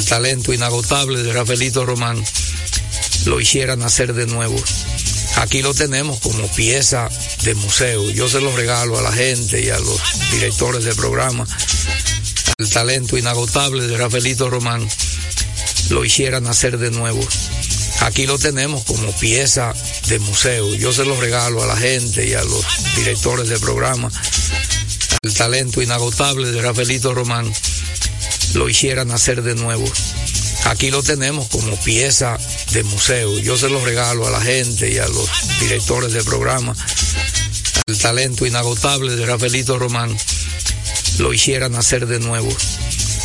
el talento inagotable de Rafaelito Román lo hiciera nacer de nuevo. Aquí lo tenemos como pieza de museo. Yo se lo regalo a la gente y a los directores de programa. El talento inagotable de Rafaelito Román lo hiciera nacer de nuevo. Aquí lo tenemos como pieza de museo. Yo se lo regalo a la gente y a los directores de programa. El talento inagotable de Rafaelito Román lo hiciera nacer de nuevo. Aquí lo tenemos como pieza de museo. Yo se lo regalo a la gente y a los directores de programa. El talento inagotable de Rafaelito Román lo hiciera nacer de nuevo.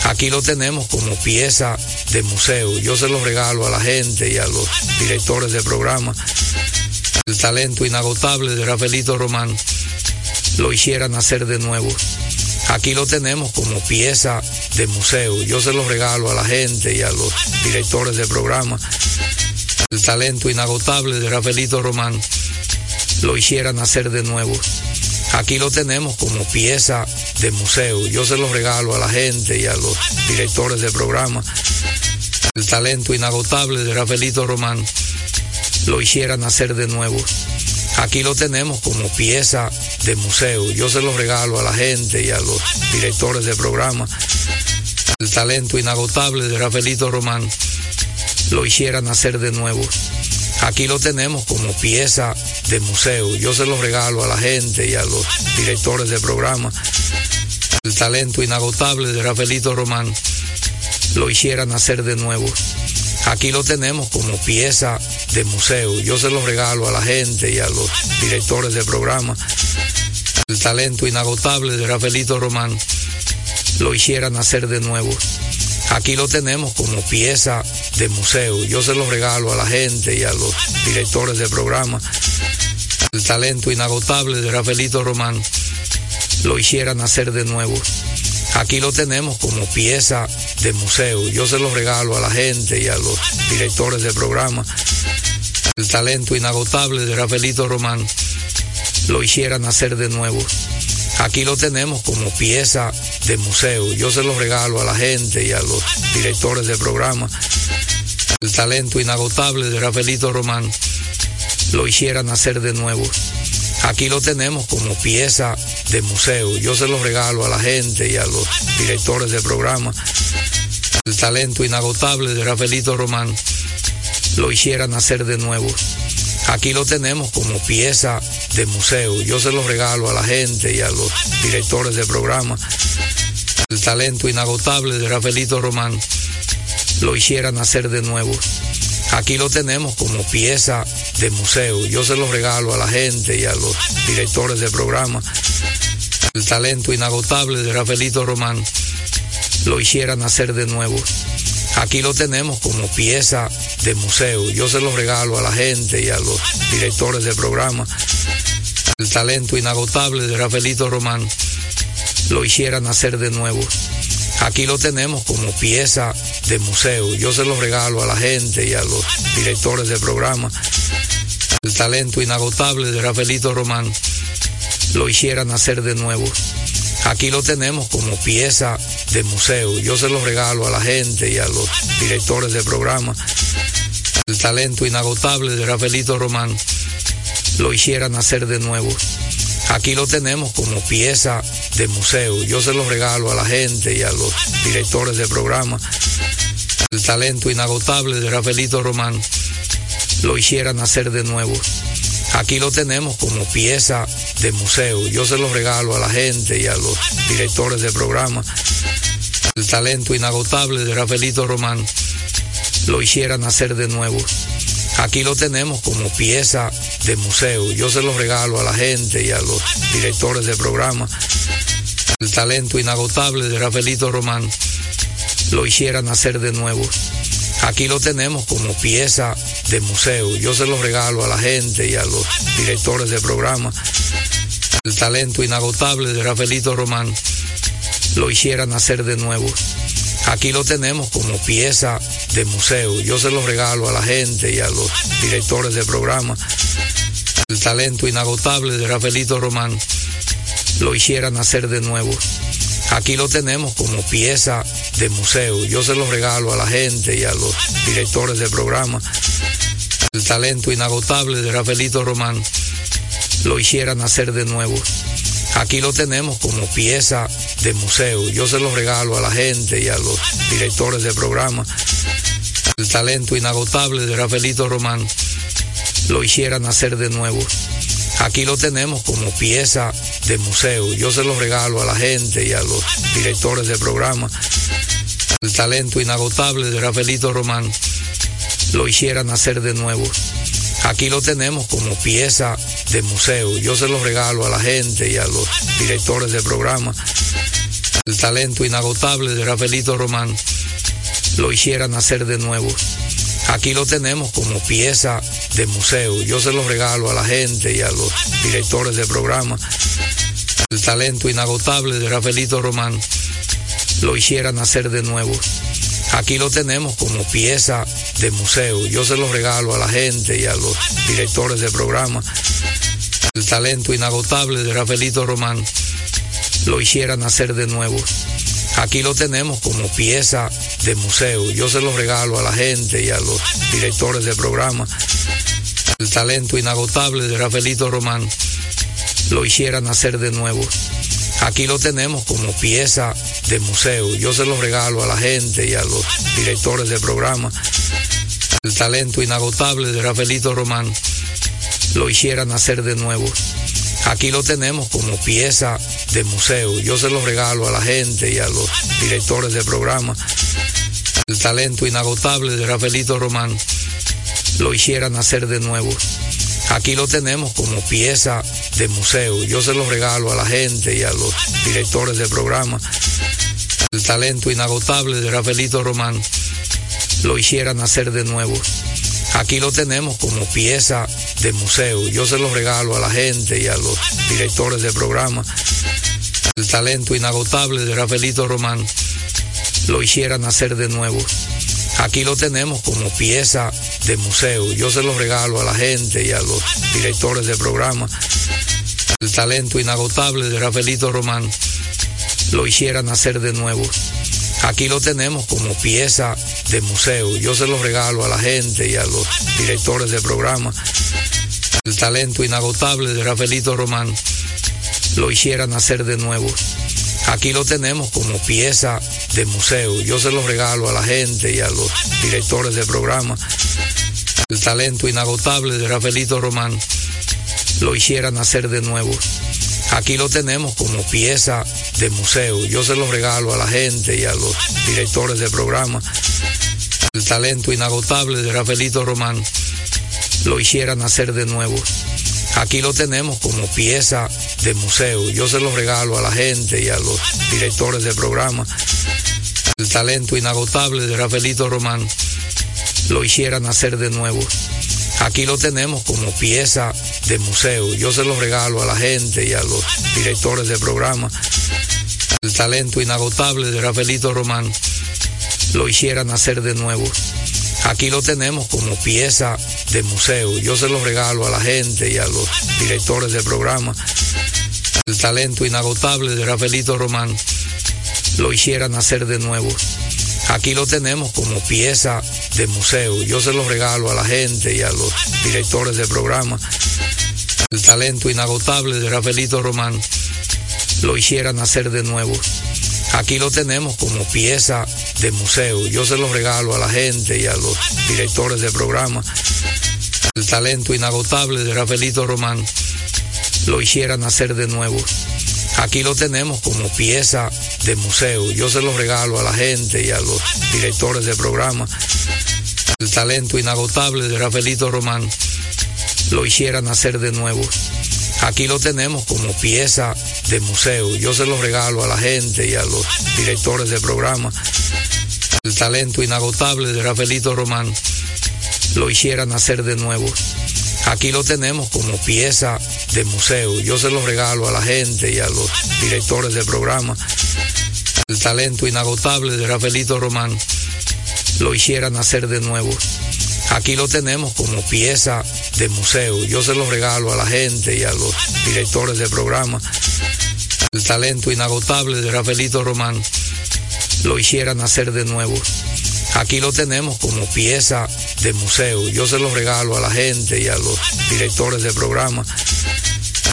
Aquí lo tenemos como pieza de museo. Yo se lo regalo a la gente y a los directores de programa. El talento inagotable de Rafaelito Román lo hiciera nacer de nuevo. Aquí lo tenemos como pieza de museo. Yo se lo regalo a la gente y a los directores de programa. El talento inagotable de Rafaelito Román lo hiciera nacer de nuevo. Aquí lo tenemos como pieza de museo. Yo se lo regalo a la gente y a los directores de programa. El talento inagotable de Rafaelito Román lo hiciera nacer de nuevo. Aquí lo tenemos como pieza de museo. Yo se lo regalo a la gente y a los directores de programa. El talento inagotable de Rafaelito Román lo hiciera nacer de nuevo. Aquí lo tenemos como pieza de museo. Yo se lo regalo a la gente y a los directores de programa. El talento inagotable de Rafaelito Román lo hiciera nacer de nuevo. Aquí lo tenemos como pieza de museo. Yo se lo regalo a la gente y a los directores de programa. El talento inagotable de Rafaelito Román lo hiciera nacer de nuevo. Aquí lo tenemos como pieza de museo. Yo se lo regalo a la gente y a los directores de programa. El talento inagotable de Rafaelito Román lo hiciera nacer de nuevo. Aquí lo tenemos como pieza de museo. Yo se lo regalo a la gente y a los directores de programa. El talento inagotable de Rafaelito Román lo hiciera nacer de nuevo. Aquí lo tenemos como pieza de museo. Yo se lo regalo a la gente y a los directores de programa. El talento inagotable de Rafaelito Román lo hiciera nacer de nuevo. Aquí lo tenemos como pieza de museo. Yo se lo regalo a la gente y a los directores de programa. El talento inagotable de Rafaelito Román lo hiciera nacer de nuevo. Aquí lo tenemos como pieza de museo. Yo se lo regalo a la gente y a los directores de programa. El talento inagotable de Rafaelito Román lo hiciera nacer de nuevo. Aquí lo tenemos como pieza de museo. Yo se lo regalo a la gente y a los directores de programa. El talento inagotable de Rafaelito Román lo hiciera nacer de nuevo. Aquí lo tenemos como pieza de museo. Yo se lo regalo a la gente y a los directores de programa. El talento inagotable de Rafaelito Román lo hiciera nacer de nuevo. Aquí lo tenemos como pieza de museo. Yo se lo regalo a la gente y a los directores de programa. El talento inagotable de Rafaelito Román lo hiciera nacer de nuevo. Aquí lo tenemos como pieza de museo. Yo se lo regalo a la gente y a los directores de programa. El talento inagotable de Rafaelito Román lo hiciera nacer de nuevo. Aquí lo tenemos como pieza de museo. Yo se lo regalo a la gente y a los directores de programa. El talento inagotable de Rafaelito Román lo hiciera nacer de nuevo. Aquí lo tenemos como pieza de museo. Yo se lo regalo a la gente y a los directores de programa. El talento inagotable de Rafaelito Román lo hiciera nacer de nuevo. Aquí lo tenemos como pieza de museo. Yo se lo regalo a la gente y a los directores de programa. El talento inagotable de Rafaelito Román lo hiciera nacer de nuevo. Aquí lo tenemos como pieza de museo. Yo se lo regalo a la gente y a los directores de programa. El talento inagotable de Rafaelito Román lo hiciera nacer de nuevo. Aquí lo tenemos como pieza de museo. Yo se lo regalo a la gente y a los directores de programa. El talento inagotable de Rafaelito Román lo hiciera nacer de nuevo. Aquí lo tenemos como pieza de museo. Yo se lo regalo a la gente y a los directores de programa. El talento inagotable de Rafaelito Román lo hiciera nacer de nuevo. Aquí lo tenemos como pieza de museo. Yo se lo regalo a la gente y a los directores de programa. El talento inagotable de Rafaelito Román lo hiciera nacer de nuevo. Aquí lo tenemos como pieza de museo. Yo se lo regalo a la gente y a los directores de programa. El talento inagotable de Rafaelito Román lo hiciera nacer de nuevo. Aquí lo tenemos como pieza de museo. Yo se lo regalo a la gente y a los directores de programa. El talento inagotable de Rafaelito Román lo hiciera nacer de nuevo. Aquí lo tenemos como pieza de museo. Yo se lo regalo a la gente y a los directores de programa. El talento inagotable de Rafaelito Román lo hiciera nacer de nuevo. Aquí lo tenemos como pieza de museo. Yo se lo regalo a la gente y a los directores de programa. El talento inagotable de Rafaelito Román lo hiciera nacer de nuevo. Aquí lo tenemos como pieza de museo. Yo se lo regalo a la gente y a los directores de programa. El talento inagotable de Rafaelito Román lo hiciera nacer de nuevo. Aquí lo tenemos como pieza de museo. Yo se lo regalo a la gente y a los directores de programa. El talento inagotable de Rafaelito Román lo hiciera nacer de nuevo. Aquí lo tenemos como pieza de museo. Yo se lo regalo a la gente y a los directores de programa. El talento inagotable de Rafaelito Román lo hiciera nacer de nuevo. Aquí lo tenemos como pieza de museo. Yo se lo regalo a la gente y a los directores de programa. El talento inagotable de Rafaelito Román lo hiciera nacer de nuevo. Aquí lo tenemos como pieza de museo. Yo se lo regalo a la gente y a los directores de programa. El talento inagotable de Rafaelito Román lo hiciera nacer de nuevo. Aquí lo tenemos como pieza de museo. Yo se lo regalo a la gente y a los directores de programa. El talento inagotable de Rafaelito Román lo hiciera nacer de nuevo. Aquí lo tenemos como pieza de museo. Yo se lo regalo a la gente y a los directores de programa. El talento inagotable de Rafaelito Román lo hiciera nacer de nuevo. Aquí lo tenemos como pieza de museo. Yo se lo regalo a la gente y a los directores de programa. El talento inagotable de Rafaelito Román lo hiciera nacer de nuevo. Aquí lo tenemos como pieza de museo. Yo se lo regalo a la gente y a los directores de programa. El talento inagotable de Rafaelito Román lo hiciera nacer de nuevo. Aquí lo tenemos como pieza de museo. Yo se lo regalo a la gente y a los directores de programa. El talento inagotable de Rafaelito Román lo hiciera nacer de nuevo. Aquí lo tenemos como pieza de museo. Yo se lo regalo a la gente y a los directores de programa. El talento inagotable de Rafaelito Román lo hiciera nacer de nuevo. Aquí lo tenemos como pieza de museo. Yo se lo regalo a la gente y a los directores de programa. El talento inagotable de Rafaelito Román lo hiciera nacer de nuevo. Aquí lo tenemos como pieza de museo. Yo se lo regalo a la gente y a los directores de programa. El talento inagotable de Rafaelito Román lo hiciera nacer de nuevo. Aquí lo tenemos como pieza de museo. Yo se lo regalo a la gente y a los directores de programa. El talento inagotable de Rafaelito Román lo hiciera nacer de nuevo. Aquí lo tenemos como pieza de museo. Yo se lo regalo a la gente y a los directores de programa. El talento inagotable de Rafaelito Román lo hiciera nacer de nuevo. Aquí lo tenemos como pieza de museo. Yo se lo regalo a la gente y a los directores de programa. El talento inagotable de Rafaelito Román lo hiciera nacer de nuevo. Aquí lo tenemos como pieza de museo. Yo se lo regalo a la gente y a los directores de programa. El talento inagotable de Rafaelito Román lo hiciera nacer de nuevo. Aquí lo tenemos como pieza de museo. Yo se lo regalo a la gente y a los directores de programa. el talento inagotable de Rafaelito Román lo hiciera nacer de nuevo. Aquí lo tenemos como pieza de museo. Yo se lo regalo a la gente y a los directores de programa.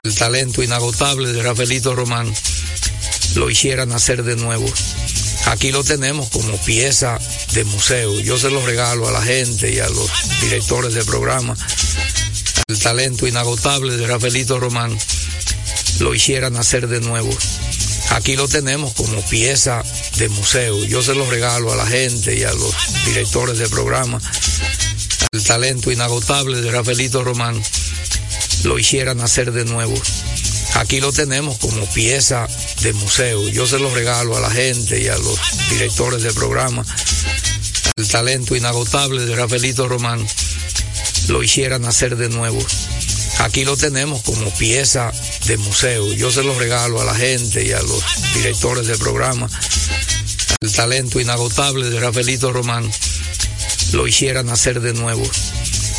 El talento inagotable de Rafaelito Román lo hiciera nacer de nuevo. Aquí lo tenemos como pieza de museo. Yo se lo regalo a la gente y a los directores de programa. El talento inagotable de Rafaelito Román lo hiciera nacer de nuevo. Aquí lo tenemos como pieza de museo. Yo se lo regalo a la gente y a los directores de programa. El talento inagotable de Rafaelito Román lo hiciera nacer de nuevo. Aquí lo tenemos como pieza de museo. Yo se lo regalo a la gente y a los directores de programa. El talento inagotable de Rafaelito Román lo hiciera nacer de nuevo. Aquí lo tenemos como pieza de museo. Yo se lo regalo a la gente y a los directores de programa. El talento inagotable de Rafaelito Román lo hiciera nacer de nuevo.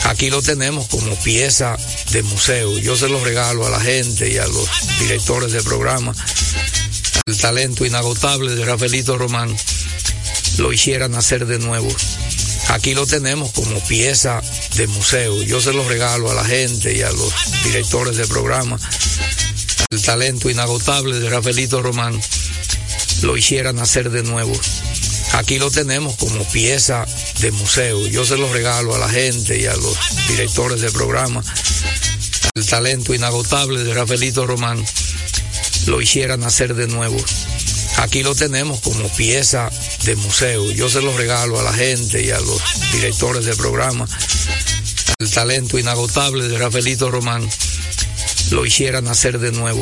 Aquí lo tenemos como pieza de museo. Yo se lo regalo a la gente y a los directores de programa. El talento inagotable de Rafaelito Román lo hiciera nacer de nuevo. Aquí lo tenemos como pieza de museo. Yo se lo regalo a la gente y a los directores de programa. El talento inagotable de Rafaelito Román lo hiciera nacer de nuevo. Aquí lo tenemos como pieza de museo. Yo se lo regalo a la gente y a los directores de programa. El talento inagotable de Rafaelito Román lo hiciera nacer de nuevo. Aquí lo tenemos como pieza de museo. Yo se lo regalo a la gente y a los directores de programa. El talento inagotable de Rafaelito Román lo hiciera nacer de nuevo.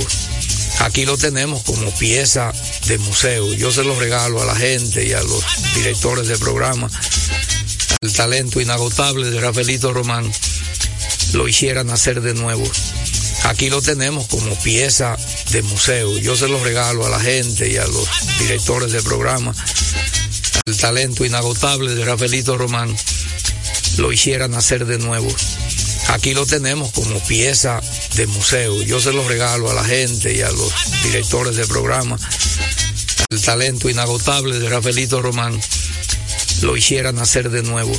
Aquí lo tenemos como pieza de museo. Yo se lo regalo a la gente y a los directores de programa. El talento inagotable de Rafaelito Román lo hiciera nacer de nuevo. Aquí lo tenemos como pieza de museo. Yo se lo regalo a la gente y a los directores de programa. El talento inagotable de Rafaelito Román lo hiciera nacer de nuevo. Aquí lo tenemos como pieza de museo. Yo se lo regalo a la gente y a los directores de programa. El talento inagotable de Rafaelito Román lo hiciera nacer de nuevo.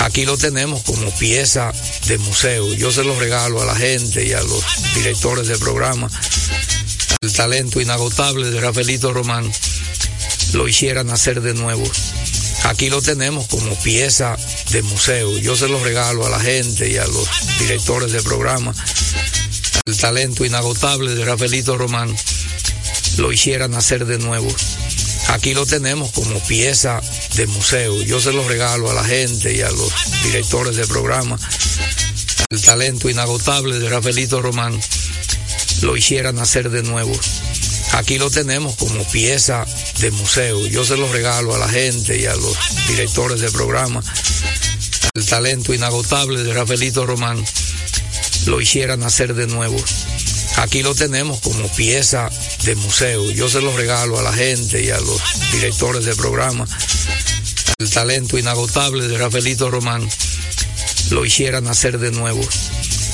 Aquí lo tenemos como pieza de museo. Yo se lo regalo a la gente y a los directores de programa. El talento inagotable de Rafaelito Román lo hiciera nacer de nuevo. Aquí lo tenemos como pieza de museo. Yo se lo regalo a la gente y a los directores de programa. El talento inagotable de Rafaelito Román lo hiciera nacer de nuevo. Aquí lo tenemos como pieza de museo. Yo se lo regalo a la gente y a los directores de programa. El talento inagotable de Rafaelito Román lo hiciera nacer de nuevo. Aquí lo tenemos como pieza de museo. Yo se lo regalo a la gente y a los directores de programa. El talento inagotable de Rafaelito Román lo hiciera nacer de nuevo. Aquí lo tenemos como pieza de museo. Yo se lo regalo a la gente y a los directores de programa. El talento inagotable de Rafaelito Román lo hiciera nacer de nuevo.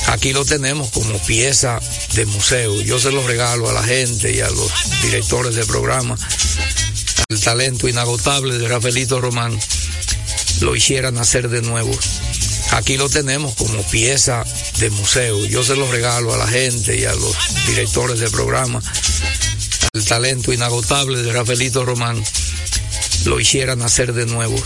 Aquí lo tenemos como pieza de museo. Yo se lo regalo a la gente y a los directores de programa. El talento inagotable de Rafaelito Román lo hiciera nacer de nuevo. Aquí lo tenemos como pieza de museo. Yo se lo regalo a la gente y a los directores de programa. El talento inagotable de Rafaelito Román lo hiciera nacer de nuevo.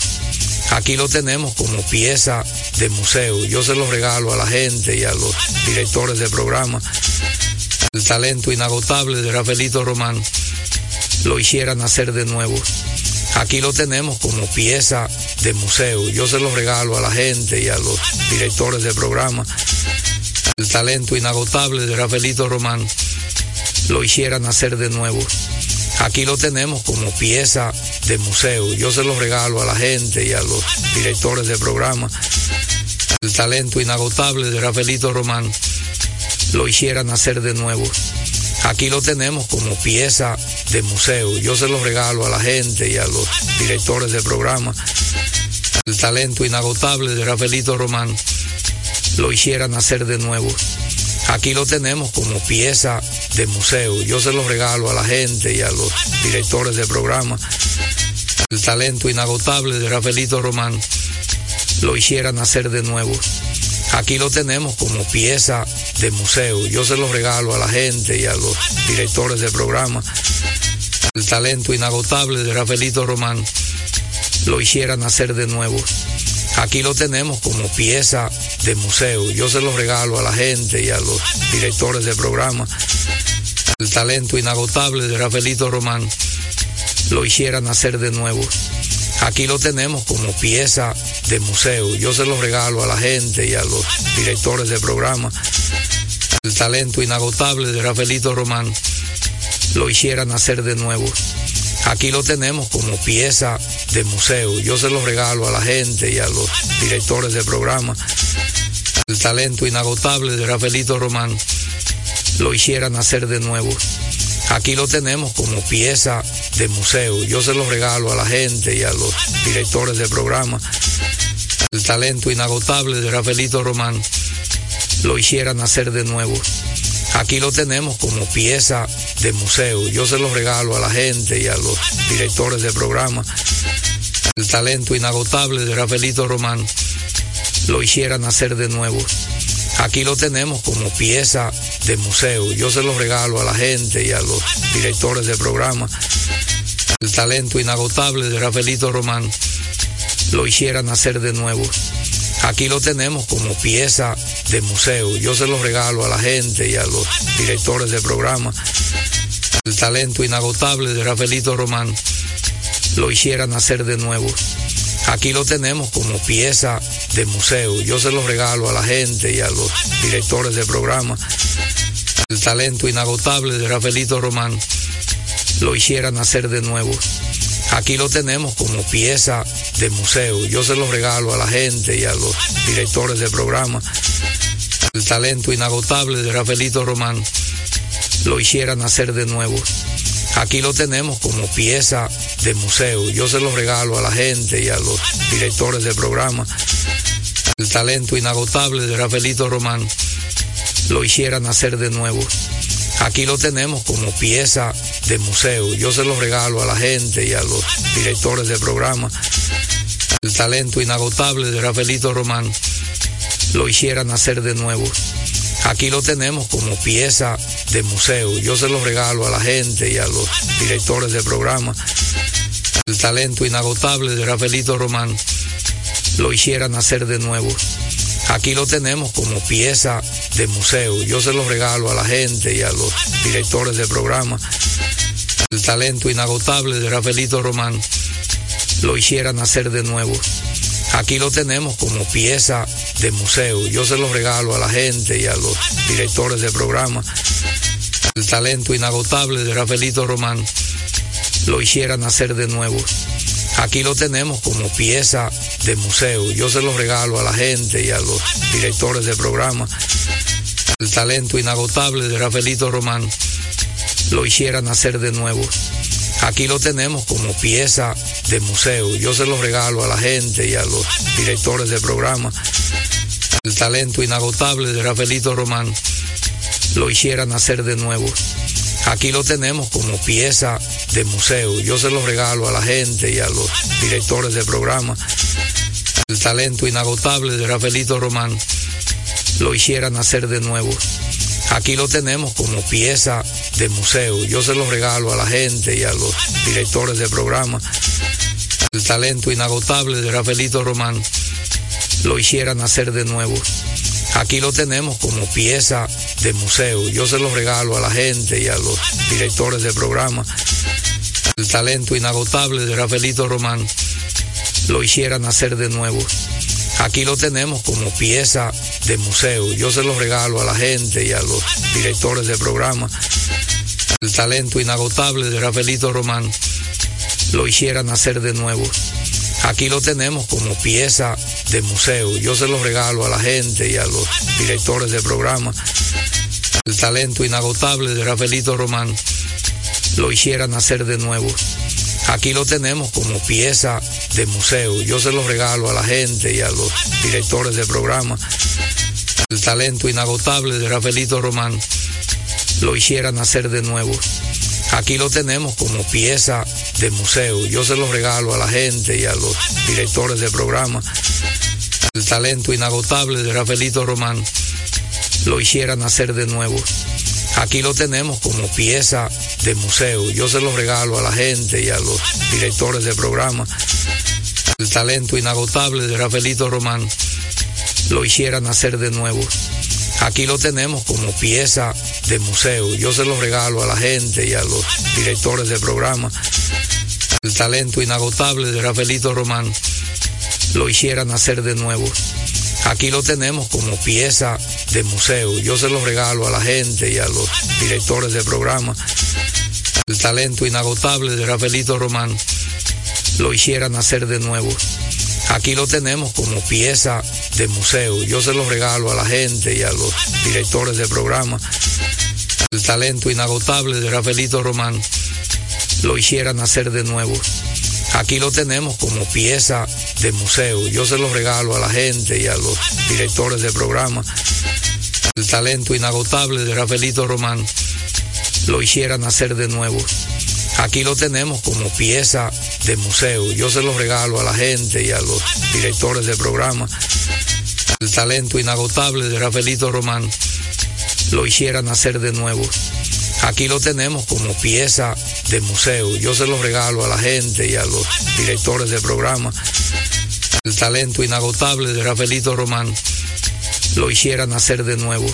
Aquí lo tenemos como pieza de museo. Yo se lo regalo a la gente y a los directores de programa. El talento inagotable de Rafaelito Román lo hiciera nacer de nuevo. Aquí lo tenemos como pieza de museo. Yo se lo regalo a la gente y a los directores de programa. El talento inagotable de Rafaelito Román lo hiciera nacer de nuevo. Aquí lo tenemos como pieza de museo. Yo se lo regalo a la gente y a los directores de programa. El talento inagotable de Rafaelito Román lo hiciera nacer de nuevo. Aquí lo tenemos como pieza de museo. Yo se lo regalo a la gente y a los directores de programa. El talento inagotable de Rafaelito Román lo hiciera nacer de nuevo. Aquí lo tenemos como pieza de museo. Yo se lo regalo a la gente y a los directores de programa. El talento inagotable de Rafaelito Román lo hiciera nacer de nuevo. Aquí lo tenemos como pieza de museo. Yo se lo regalo a la gente y a los directores de programa. El talento inagotable de Rafaelito Román lo hiciera nacer de nuevo. Aquí lo tenemos como pieza de museo. Yo se lo regalo a la gente y a los directores de programa. El talento inagotable de Rafaelito Román lo hiciera nacer de nuevo. Aquí lo tenemos como pieza de museo. Yo se lo regalo a la gente y a los directores de programa. El talento inagotable de Rafaelito Román lo hiciera nacer de nuevo. Aquí lo tenemos como pieza de museo. Yo se lo regalo a la gente y a los directores de programa. El talento inagotable de Rafaelito Román lo hiciera nacer de nuevo. Aquí lo tenemos como pieza de museo. Yo se lo regalo a la gente y a los directores de programa. El talento inagotable de Rafaelito Román lo hiciera nacer de nuevo. Aquí lo tenemos como pieza de museo. Yo se lo regalo a la gente y a los directores de programa. El talento inagotable de Rafaelito Román lo hiciera nacer de nuevo. Aquí lo tenemos como pieza de museo. Yo se lo regalo a la gente y a los directores de programa. El talento inagotable de Rafaelito Román lo hiciera nacer de nuevo. Aquí lo tenemos como pieza de museo. Yo se lo regalo a la gente y a los directores de programa. El talento inagotable de Rafaelito Román lo hiciera nacer de nuevo. Aquí lo tenemos como pieza de museo. Yo se lo regalo a la gente y a los directores de programa. El talento inagotable de Rafaelito Román lo hiciera nacer de nuevo. Aquí lo tenemos como pieza de museo. Yo se lo regalo a la gente y a los directores de programa. El talento inagotable de Rafaelito Román lo hiciera nacer de nuevo. Aquí lo tenemos como pieza de museo. Yo se lo regalo a la gente y a los directores de programa. El talento inagotable de Rafaelito Román lo hiciera nacer de nuevo. Aquí lo tenemos como pieza de museo. Yo se lo regalo a la gente y a los directores de programa. El talento inagotable de Rafaelito Román lo hiciera nacer de nuevo. Aquí lo tenemos como pieza de museo. Yo se lo regalo a la gente y a los directores de programa. El talento inagotable de Rafaelito Román lo hiciera nacer de nuevo. Aquí lo tenemos como pieza de museo. Yo se lo regalo a la gente y a los directores de programa. El talento inagotable de Rafaelito Román lo hiciera nacer de nuevo. Aquí lo tenemos como pieza de museo. Yo se lo regalo a la gente y a los directores de programa. El talento inagotable de Rafaelito Román lo hiciera nacer de nuevo. Aquí lo tenemos como pieza de museo. Yo se lo regalo a la gente y a los directores de programa. El talento inagotable de Rafaelito Román lo hiciera nacer de nuevo. Aquí lo tenemos como pieza de museo. Yo se lo regalo a la gente y a los directores de programa. El talento inagotable de Rafaelito Román lo hiciera nacer de nuevo. Aquí lo tenemos como pieza de museo. Yo se lo regalo a la gente y a los directores de programa. El talento inagotable de Rafaelito Román lo hiciera nacer de nuevo. Aquí lo tenemos como pieza de museo. Yo se lo regalo a la gente y a los directores de programa. El talento inagotable de Rafaelito Román lo hiciera nacer de nuevo. Aquí lo tenemos como pieza de museo. Yo se lo regalo a la gente y a los directores de programa. El talento inagotable de Rafaelito Román lo hiciera nacer de nuevo. Aquí lo tenemos como pieza de museo. Yo se lo regalo a la gente y a los directores de programa. El talento inagotable de Rafaelito Román lo hiciera nacer de nuevo. Aquí lo tenemos como pieza de museo. Yo se lo regalo a la gente y a los directores de programa. El talento inagotable de Rafaelito Román lo hiciera nacer de nuevo. Aquí lo tenemos como pieza de museo. Yo se lo regalo a la gente y a los directores de programa. el talento inagotable de Rafaelito Román lo hiciera nacer de nuevo. Aquí lo tenemos como pieza de museo. Yo se lo regalo a la gente y a los directores de programa. El talento inagotable de Rafaelito Román lo hiciera nacer de nuevo. Aquí lo tenemos como pieza de museo. Yo se lo regalo a la gente y a los directores de programa. El talento inagotable de Rafaelito Román lo hiciera nacer de nuevo. Aquí lo tenemos como pieza de museo. Yo se lo regalo a la gente y a los directores de programa. El talento inagotable de Rafaelito Román lo hiciera nacer de nuevo. Aquí lo tenemos como pieza de museo. Yo se lo regalo a la gente y a los directores de programa. El talento inagotable de Rafaelito Román lo hiciera nacer de nuevo. Aquí lo tenemos como pieza de museo. Yo se lo regalo a la gente y a los directores de programa. El talento inagotable de Rafaelito Román lo hiciera nacer de nuevo. Aquí lo tenemos como pieza de museo. Yo se lo regalo a la gente y a los directores de programa. El talento inagotable de Rafaelito Román lo hiciera nacer de nuevo. Aquí lo tenemos como pieza de museo. Yo se lo regalo a la gente y a los directores de programa. El talento inagotable de Rafaelito Román lo hiciera nacer de nuevo. Aquí lo tenemos como pieza de museo. Yo se lo regalo a la gente y a los directores de programa. El talento inagotable de Rafaelito Román lo hiciera nacer de nuevo.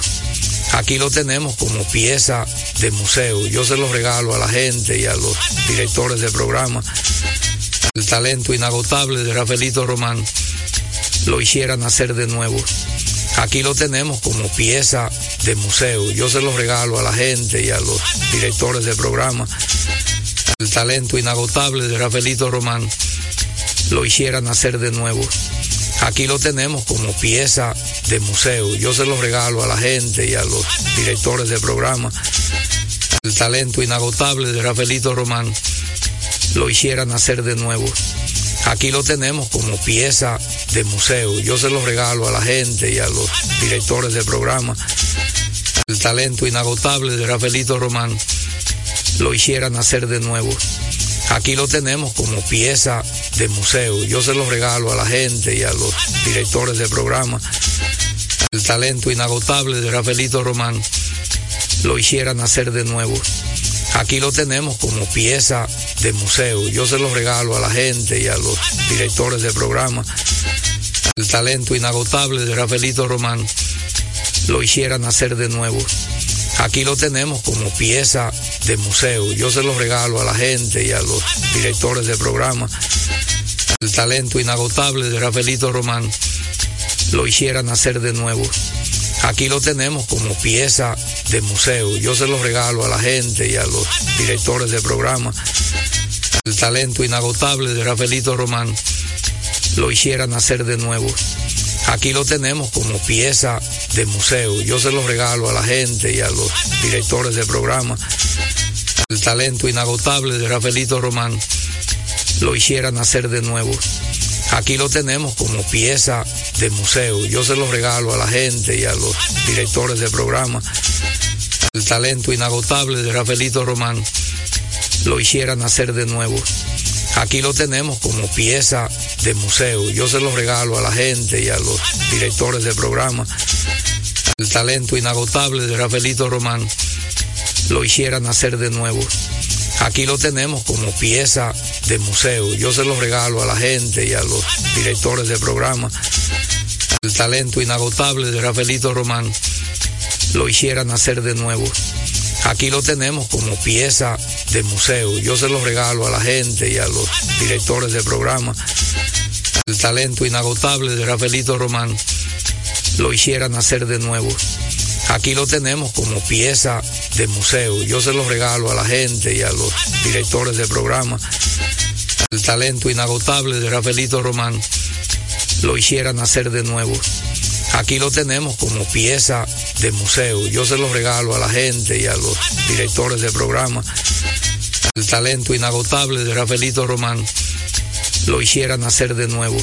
Aquí lo tenemos como pieza de museo. Yo se lo regalo a la gente y a los directores de programa. El talento inagotable de Rafaelito Román lo hiciera nacer de nuevo. Aquí lo tenemos como pieza de museo. Yo se lo regalo a la gente y a los directores de programa. El talento inagotable de Rafaelito Román lo hiciera nacer de nuevo. Aquí lo tenemos como pieza de museo. Yo se lo regalo a la gente y a los directores de programa. El talento inagotable de Rafaelito Román lo hiciera nacer de nuevo. Aquí lo tenemos como pieza de museo. Yo se lo regalo a la gente y a los directores de programa. El talento inagotable de Rafaelito Román lo hiciera nacer de nuevo. Aquí lo tenemos como pieza de museo. Yo se lo regalo a la gente y a los directores de programa. El talento inagotable de Rafaelito Román lo hiciera nacer de nuevo. Aquí lo tenemos como pieza de museo. Yo se lo regalo a la gente y a los directores de programa. El talento inagotable de Rafaelito Román lo hiciera nacer de nuevo. Aquí lo tenemos como pieza de museo. Yo se lo regalo a la gente y a los directores de programa. El talento inagotable de Rafaelito Román lo hiciera nacer de nuevo. Aquí lo tenemos como pieza de museo. Yo se lo regalo a la gente y a los directores de programa. El talento inagotable de Rafaelito Román lo hiciera nacer de nuevo. Aquí lo tenemos como pieza de museo. Yo se lo regalo a la gente y a los directores de programa. El talento inagotable de Rafaelito Román lo hiciera nacer de nuevo. Aquí lo tenemos como pieza de museo. Yo se lo regalo a la gente y a los directores de programa. El talento inagotable de Rafaelito Román lo hiciera nacer de nuevo. Aquí lo tenemos como pieza de museo. Yo se lo regalo a la gente y a los directores de programa. El talento inagotable de Rafaelito Román lo hiciera nacer de nuevo. Aquí lo tenemos como pieza de museo. Yo se lo regalo a la gente y a los directores de programa. El talento inagotable de Rafaelito Román lo hiciera nacer de nuevo. Aquí lo tenemos como pieza de museo. Yo se lo regalo a la gente y a los directores de programa. El talento inagotable de Rafaelito Román lo hiciera nacer de nuevo. Aquí lo tenemos como pieza de museo. Yo se lo regalo a la gente y a los directores de programa. El talento inagotable de Rafaelito Román lo hiciera nacer de nuevo. Aquí lo tenemos como pieza de museo. Yo se lo regalo a la gente y a los directores de programa. El talento inagotable de Rafaelito Román lo hiciera nacer de nuevo.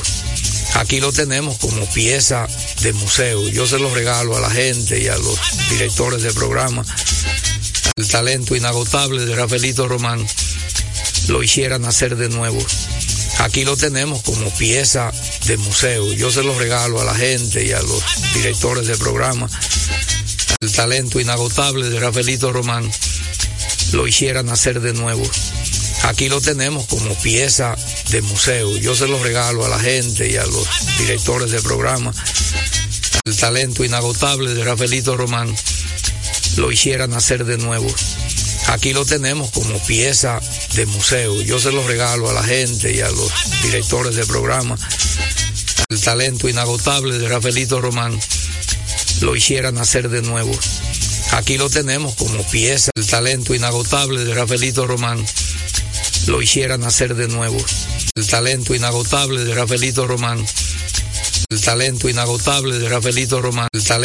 Aquí lo tenemos como pieza de museo. Yo se lo regalo a la gente y a los directores de programa. El talento inagotable de Rafaelito Román lo hiciera nacer de nuevo. Aquí lo tenemos como pieza de museo. Yo se lo regalo a la gente y a los directores de programa. El talento inagotable de Rafaelito Román lo hiciera nacer de nuevo. Aquí lo tenemos como pieza de museo. Yo se lo regalo a la gente y a los directores de programa. El talento inagotable de Rafaelito Román lo hiciera nacer de nuevo. Aquí lo tenemos como pieza de museo. Yo se lo regalo a la gente y a los directores de programa. El talento inagotable de Rafaelito Román lo hiciera nacer de nuevo. Aquí lo tenemos como pieza. El talento inagotable de Rafaelito Román lo hiciera nacer de nuevo. El talento inagotable de Rafaelito Román. El talento inagotable de Rafaelito Román.